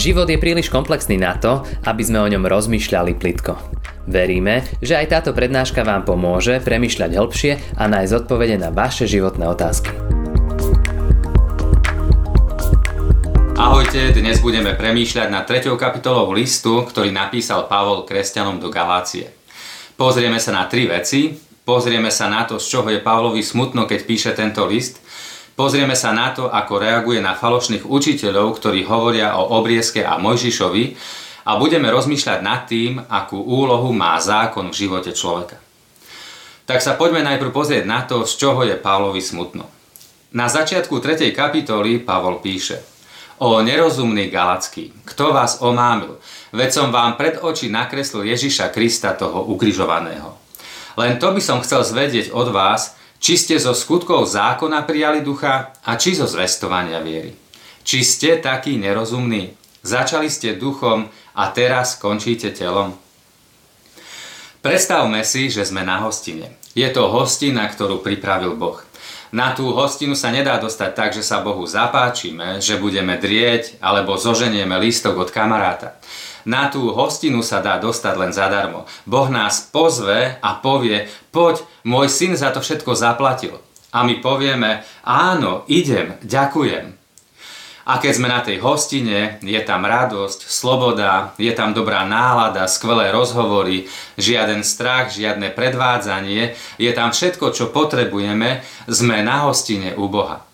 Život je príliš komplexný na to, aby sme o ňom rozmýšľali plitko. Veríme, že aj táto prednáška vám pomôže premyšľať hĺbšie a nájsť odpovede na vaše životné otázky. Ahojte, dnes budeme premýšľať nad 3. kapitolou listu, ktorý napísal Pavol kresťanom do Galácie. Pozrieme sa na tri veci. Pozrieme sa na to, z čoho je Pavlovi smutno, keď píše tento list – Pozrieme sa na to, ako reaguje na falošných učiteľov, ktorí hovoria o obriezke a Mojžišovi a budeme rozmýšľať nad tým, akú úlohu má zákon v živote človeka. Tak sa poďme najprv pozrieť na to, z čoho je Pavlovi smutno. Na začiatku 3. kapitoly Pavol píše O nerozumný Galacký, kto vás omámil? Veď som vám pred oči nakreslil Ježiša Krista toho ukrižovaného. Len to by som chcel zvedieť od vás, či ste zo skutkov zákona prijali ducha a či zo zvestovania viery. Či ste takí nerozumní, začali ste duchom a teraz končíte telom. Predstavme si, že sme na hostine. Je to hostina, ktorú pripravil Boh. Na tú hostinu sa nedá dostať tak, že sa Bohu zapáčime, že budeme drieť alebo zoženieme lístok od kamaráta. Na tú hostinu sa dá dostať len zadarmo. Boh nás pozve a povie, poď, môj syn za to všetko zaplatil. A my povieme, áno, idem, ďakujem. A keď sme na tej hostine, je tam radosť, sloboda, je tam dobrá nálada, skvelé rozhovory, žiaden strach, žiadne predvádzanie, je tam všetko, čo potrebujeme, sme na hostine u Boha.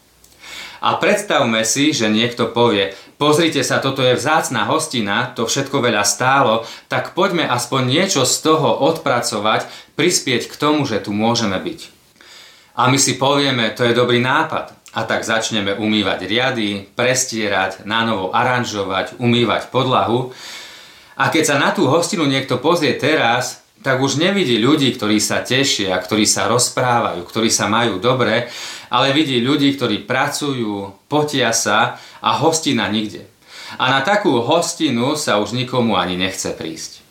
A predstavme si, že niekto povie, pozrite sa, toto je vzácná hostina, to všetko veľa stálo, tak poďme aspoň niečo z toho odpracovať, prispieť k tomu, že tu môžeme byť. A my si povieme, to je dobrý nápad. A tak začneme umývať riady, prestierať, nánovo aranžovať, umývať podlahu. A keď sa na tú hostinu niekto pozrie teraz, tak už nevidí ľudí, ktorí sa tešia, ktorí sa rozprávajú, ktorí sa majú dobre, ale vidí ľudí, ktorí pracujú, potia sa a hostina nikde. A na takú hostinu sa už nikomu ani nechce prísť.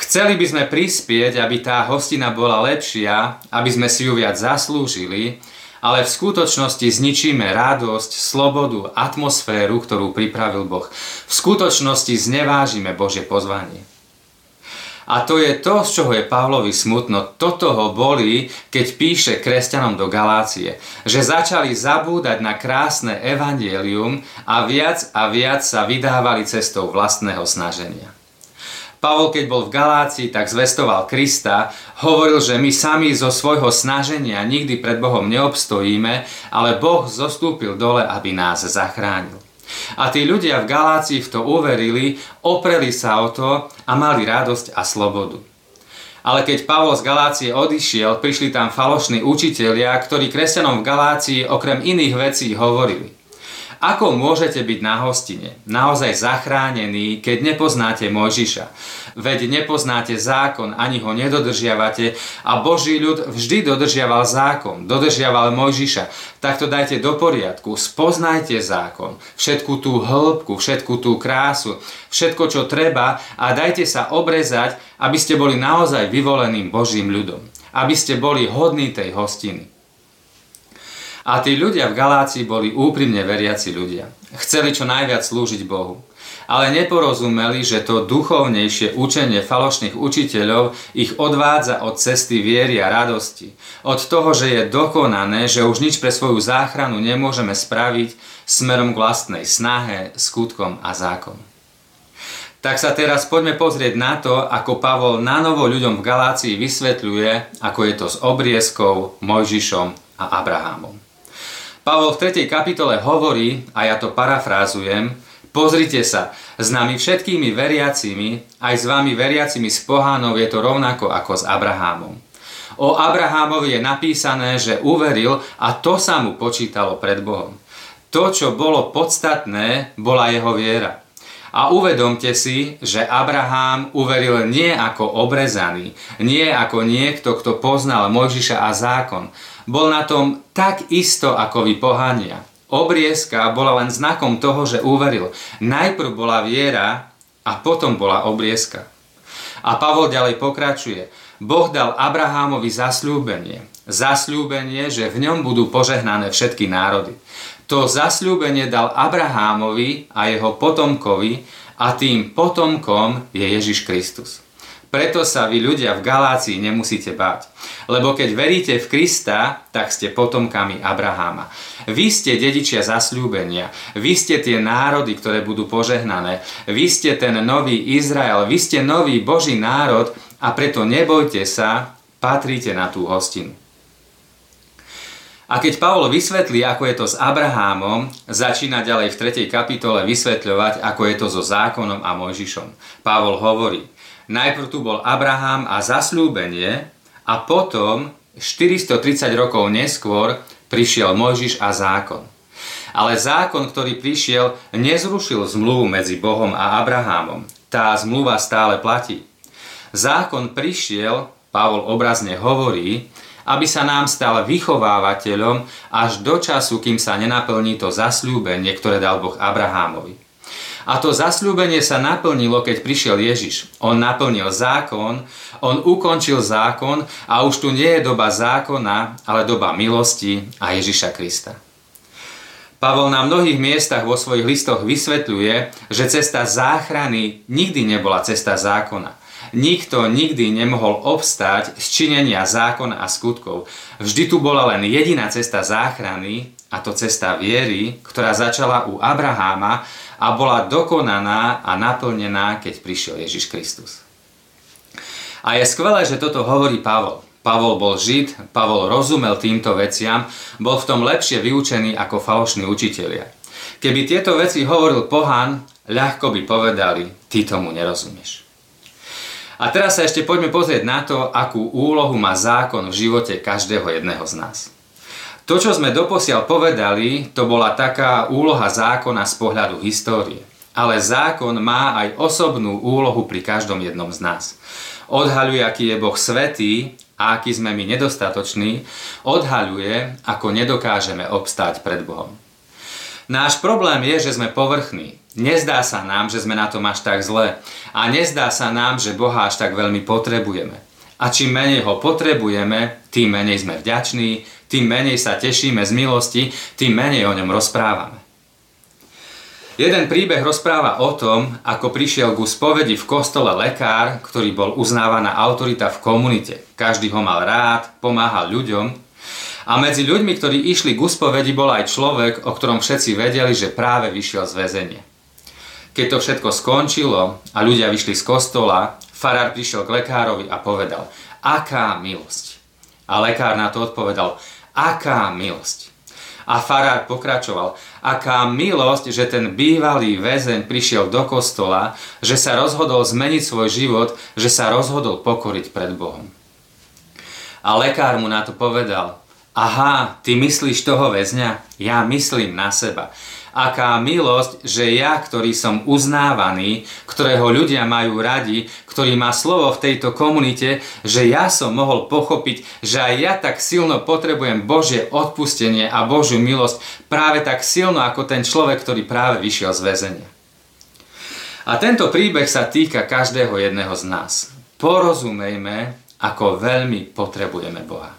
Chceli by sme prispieť, aby tá hostina bola lepšia, aby sme si ju viac zaslúžili, ale v skutočnosti zničíme radosť, slobodu, atmosféru, ktorú pripravil Boh. V skutočnosti znevážime Božie pozvanie. A to je to, z čoho je Pavlovi smutno. Toto ho bolí, keď píše kresťanom do Galácie, že začali zabúdať na krásne evanielium a viac a viac sa vydávali cestou vlastného snaženia. Pavol, keď bol v Galácii, tak zvestoval Krista, hovoril, že my sami zo svojho snaženia nikdy pred Bohom neobstojíme, ale Boh zostúpil dole, aby nás zachránil. A tí ľudia v Galácii v to uverili, opreli sa o to a mali radosť a slobodu. Ale keď Pavol z Galácie odišiel, prišli tam falošní učitelia, ktorí kresťanom v Galácii okrem iných vecí hovorili – ako môžete byť na hostine, naozaj zachránení, keď nepoznáte Mojžiša? Veď nepoznáte zákon, ani ho nedodržiavate a Boží ľud vždy dodržiaval zákon, dodržiaval Mojžiša. Tak to dajte do poriadku, spoznajte zákon, všetku tú hĺbku, všetku tú krásu, všetko, čo treba a dajte sa obrezať, aby ste boli naozaj vyvoleným Božím ľudom, aby ste boli hodní tej hostiny. A tí ľudia v Galácii boli úprimne veriaci ľudia. Chceli čo najviac slúžiť Bohu. Ale neporozumeli, že to duchovnejšie učenie falošných učiteľov ich odvádza od cesty viery a radosti. Od toho, že je dokonané, že už nič pre svoju záchranu nemôžeme spraviť smerom k vlastnej snahe, skutkom a zákon. Tak sa teraz poďme pozrieť na to, ako Pavol na novo ľuďom v Galácii vysvetľuje, ako je to s obriezkou, Mojžišom a Abrahamom. Pavol v 3. kapitole hovorí, a ja to parafrázujem, pozrite sa, s nami všetkými veriacimi, aj s vami veriacimi z pohánov je to rovnako ako s Abrahámom. O Abrahámovi je napísané, že uveril a to sa mu počítalo pred Bohom. To, čo bolo podstatné, bola jeho viera. A uvedomte si, že Abraham uveril nie ako obrezaný, nie ako niekto, kto poznal Mojžiša a zákon, bol na tom tak isto ako vy pohania. Obriezka bola len znakom toho, že uveril. Najprv bola viera a potom bola obriezka. A Pavol ďalej pokračuje. Boh dal Abrahámovi zasľúbenie. Zasľúbenie, že v ňom budú požehnané všetky národy. To zasľúbenie dal Abrahámovi a jeho potomkovi a tým potomkom je Ježiš Kristus. Preto sa vy ľudia v Galácii nemusíte báť. Lebo keď veríte v Krista, tak ste potomkami Abraháma. Vy ste dedičia zasľúbenia. Vy ste tie národy, ktoré budú požehnané. Vy ste ten nový Izrael. Vy ste nový Boží národ a preto nebojte sa, patríte na tú hostinu. A keď Pavol vysvetlí, ako je to s Abrahámom, začína ďalej v 3. kapitole vysvetľovať, ako je to so zákonom a Mojžišom. Pavol hovorí, Najprv tu bol Abraham a zasľúbenie a potom 430 rokov neskôr prišiel Mojžiš a zákon. Ale zákon, ktorý prišiel, nezrušil zmluvu medzi Bohom a Abrahamom. Tá zmluva stále platí. Zákon prišiel, Pavol obrazne hovorí, aby sa nám stal vychovávateľom až do času, kým sa nenaplní to zasľúbenie, ktoré dal Boh Abrahámovi. A to zasľúbenie sa naplnilo, keď prišiel Ježiš. On naplnil zákon, on ukončil zákon a už tu nie je doba zákona, ale doba milosti a Ježiša Krista. Pavol na mnohých miestach vo svojich listoch vysvetľuje, že cesta záchrany nikdy nebola cesta zákona. Nikto nikdy nemohol obstáť z činenia zákona a skutkov. Vždy tu bola len jediná cesta záchrany, a to cesta viery, ktorá začala u Abraháma a bola dokonaná a naplnená, keď prišiel Ježiš Kristus. A je skvelé, že toto hovorí Pavol. Pavol bol žid, Pavol rozumel týmto veciam, bol v tom lepšie vyučený ako falošní učitelia. Keby tieto veci hovoril pohan, ľahko by povedali, ty tomu nerozumieš. A teraz sa ešte poďme pozrieť na to, akú úlohu má zákon v živote každého jedného z nás. To, čo sme doposiaľ povedali, to bola taká úloha zákona z pohľadu histórie. Ale zákon má aj osobnú úlohu pri každom jednom z nás. Odhaľuje, aký je Boh svetý a aký sme my nedostatoční, odhaľuje, ako nedokážeme obstáť pred Bohom. Náš problém je, že sme povrchní. Nezdá sa nám, že sme na tom až tak zle. A nezdá sa nám, že Boha až tak veľmi potrebujeme. A čím menej ho potrebujeme, tým menej sme vďační, tým menej sa tešíme z milosti, tým menej o ňom rozprávame. Jeden príbeh rozpráva o tom, ako prišiel ku spovedi v kostole lekár, ktorý bol uznávaná autorita v komunite. Každý ho mal rád, pomáhal ľuďom. A medzi ľuďmi, ktorí išli ku spovedi, bol aj človek, o ktorom všetci vedeli, že práve vyšiel z väzenia. Keď to všetko skončilo a ľudia vyšli z kostola, farár prišiel k lekárovi a povedal, aká milosť. A lekár na to odpovedal, Aká milosť. A farár pokračoval, aká milosť, že ten bývalý väzeň prišiel do kostola, že sa rozhodol zmeniť svoj život, že sa rozhodol pokoriť pred Bohom. A lekár mu na to povedal, aha, ty myslíš toho väzňa? Ja myslím na seba aká milosť, že ja, ktorý som uznávaný, ktorého ľudia majú radi, ktorý má slovo v tejto komunite, že ja som mohol pochopiť, že aj ja tak silno potrebujem Božie odpustenie a Božiu milosť práve tak silno ako ten človek, ktorý práve vyšiel z väzenia. A tento príbeh sa týka každého jedného z nás. Porozumejme, ako veľmi potrebujeme Boha.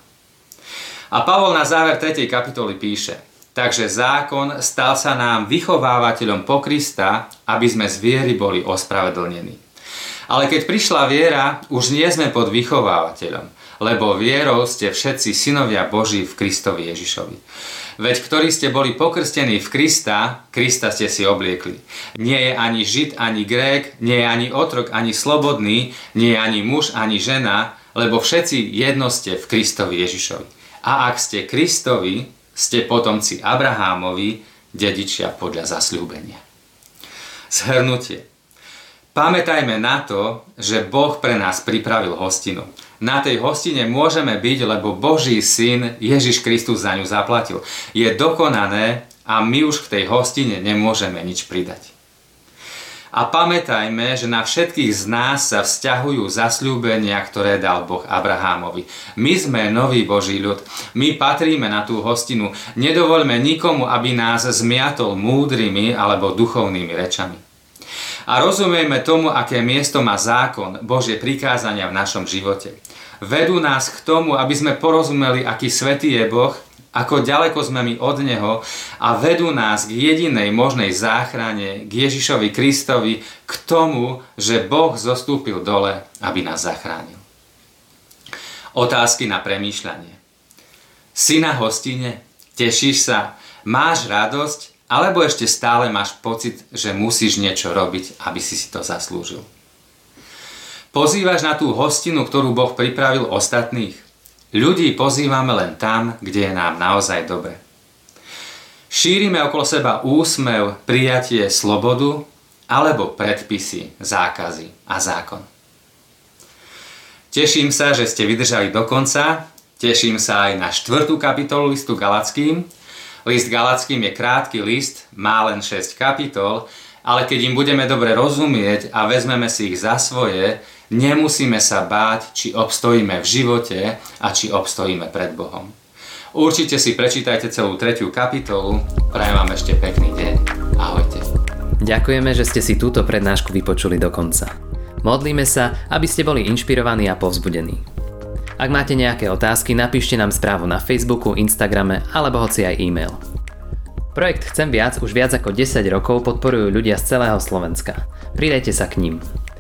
A Pavol na záver 3. kapitoly píše – Takže zákon stal sa nám vychovávateľom po Krista, aby sme z viery boli ospravedlnení. Ale keď prišla viera, už nie sme pod vychovávateľom, lebo vierou ste všetci synovia Boží v Kristovi Ježišovi. Veď ktorí ste boli pokrstení v Krista, Krista ste si obliekli. Nie je ani Žid, ani Grék, nie je ani otrok, ani slobodný, nie je ani muž, ani žena, lebo všetci jedno ste v Kristovi Ježišovi. A ak ste Kristovi, ste potomci Abrahámovi, dedičia podľa zasľúbenia. Zhrnutie. Pamätajme na to, že Boh pre nás pripravil hostinu. Na tej hostine môžeme byť, lebo Boží syn Ježiš Kristus za ňu zaplatil. Je dokonané a my už k tej hostine nemôžeme nič pridať. A pamätajme, že na všetkých z nás sa vzťahujú zasľúbenia, ktoré dal Boh Abrahámovi. My sme nový Boží ľud. My patríme na tú hostinu. Nedovoľme nikomu, aby nás zmiatol múdrymi alebo duchovnými rečami. A rozumieme tomu, aké miesto má zákon, Božie prikázania v našom živote. Vedú nás k tomu, aby sme porozumeli, aký svetý je Boh ako ďaleko sme my od Neho a vedú nás k jedinej možnej záchrane, k Ježišovi Kristovi, k tomu, že Boh zostúpil dole, aby nás zachránil. Otázky na premýšľanie. Si na hostine? Tešíš sa? Máš radosť? Alebo ešte stále máš pocit, že musíš niečo robiť, aby si si to zaslúžil? Pozývaš na tú hostinu, ktorú Boh pripravil ostatných? Ľudí pozývame len tam, kde je nám naozaj dobre. Šírime okolo seba úsmev, prijatie, slobodu alebo predpisy, zákazy a zákon. Teším sa, že ste vydržali do konca. Teším sa aj na štvrtú kapitolu listu Galackým, List Galackým je krátky list, má len 6 kapitol, ale keď im budeme dobre rozumieť a vezmeme si ich za svoje, nemusíme sa báť, či obstojíme v živote a či obstojíme pred Bohom. Určite si prečítajte celú tretiu kapitolu. Prajem vám ešte pekný deň. Ahojte. Ďakujeme, že ste si túto prednášku vypočuli do konca. Modlíme sa, aby ste boli inšpirovaní a povzbudení. Ak máte nejaké otázky, napíšte nám správu na Facebooku, Instagrame alebo hoci aj e-mail. Projekt Chcem viac už viac ako 10 rokov podporujú ľudia z celého Slovenska. Pridajte sa k ním.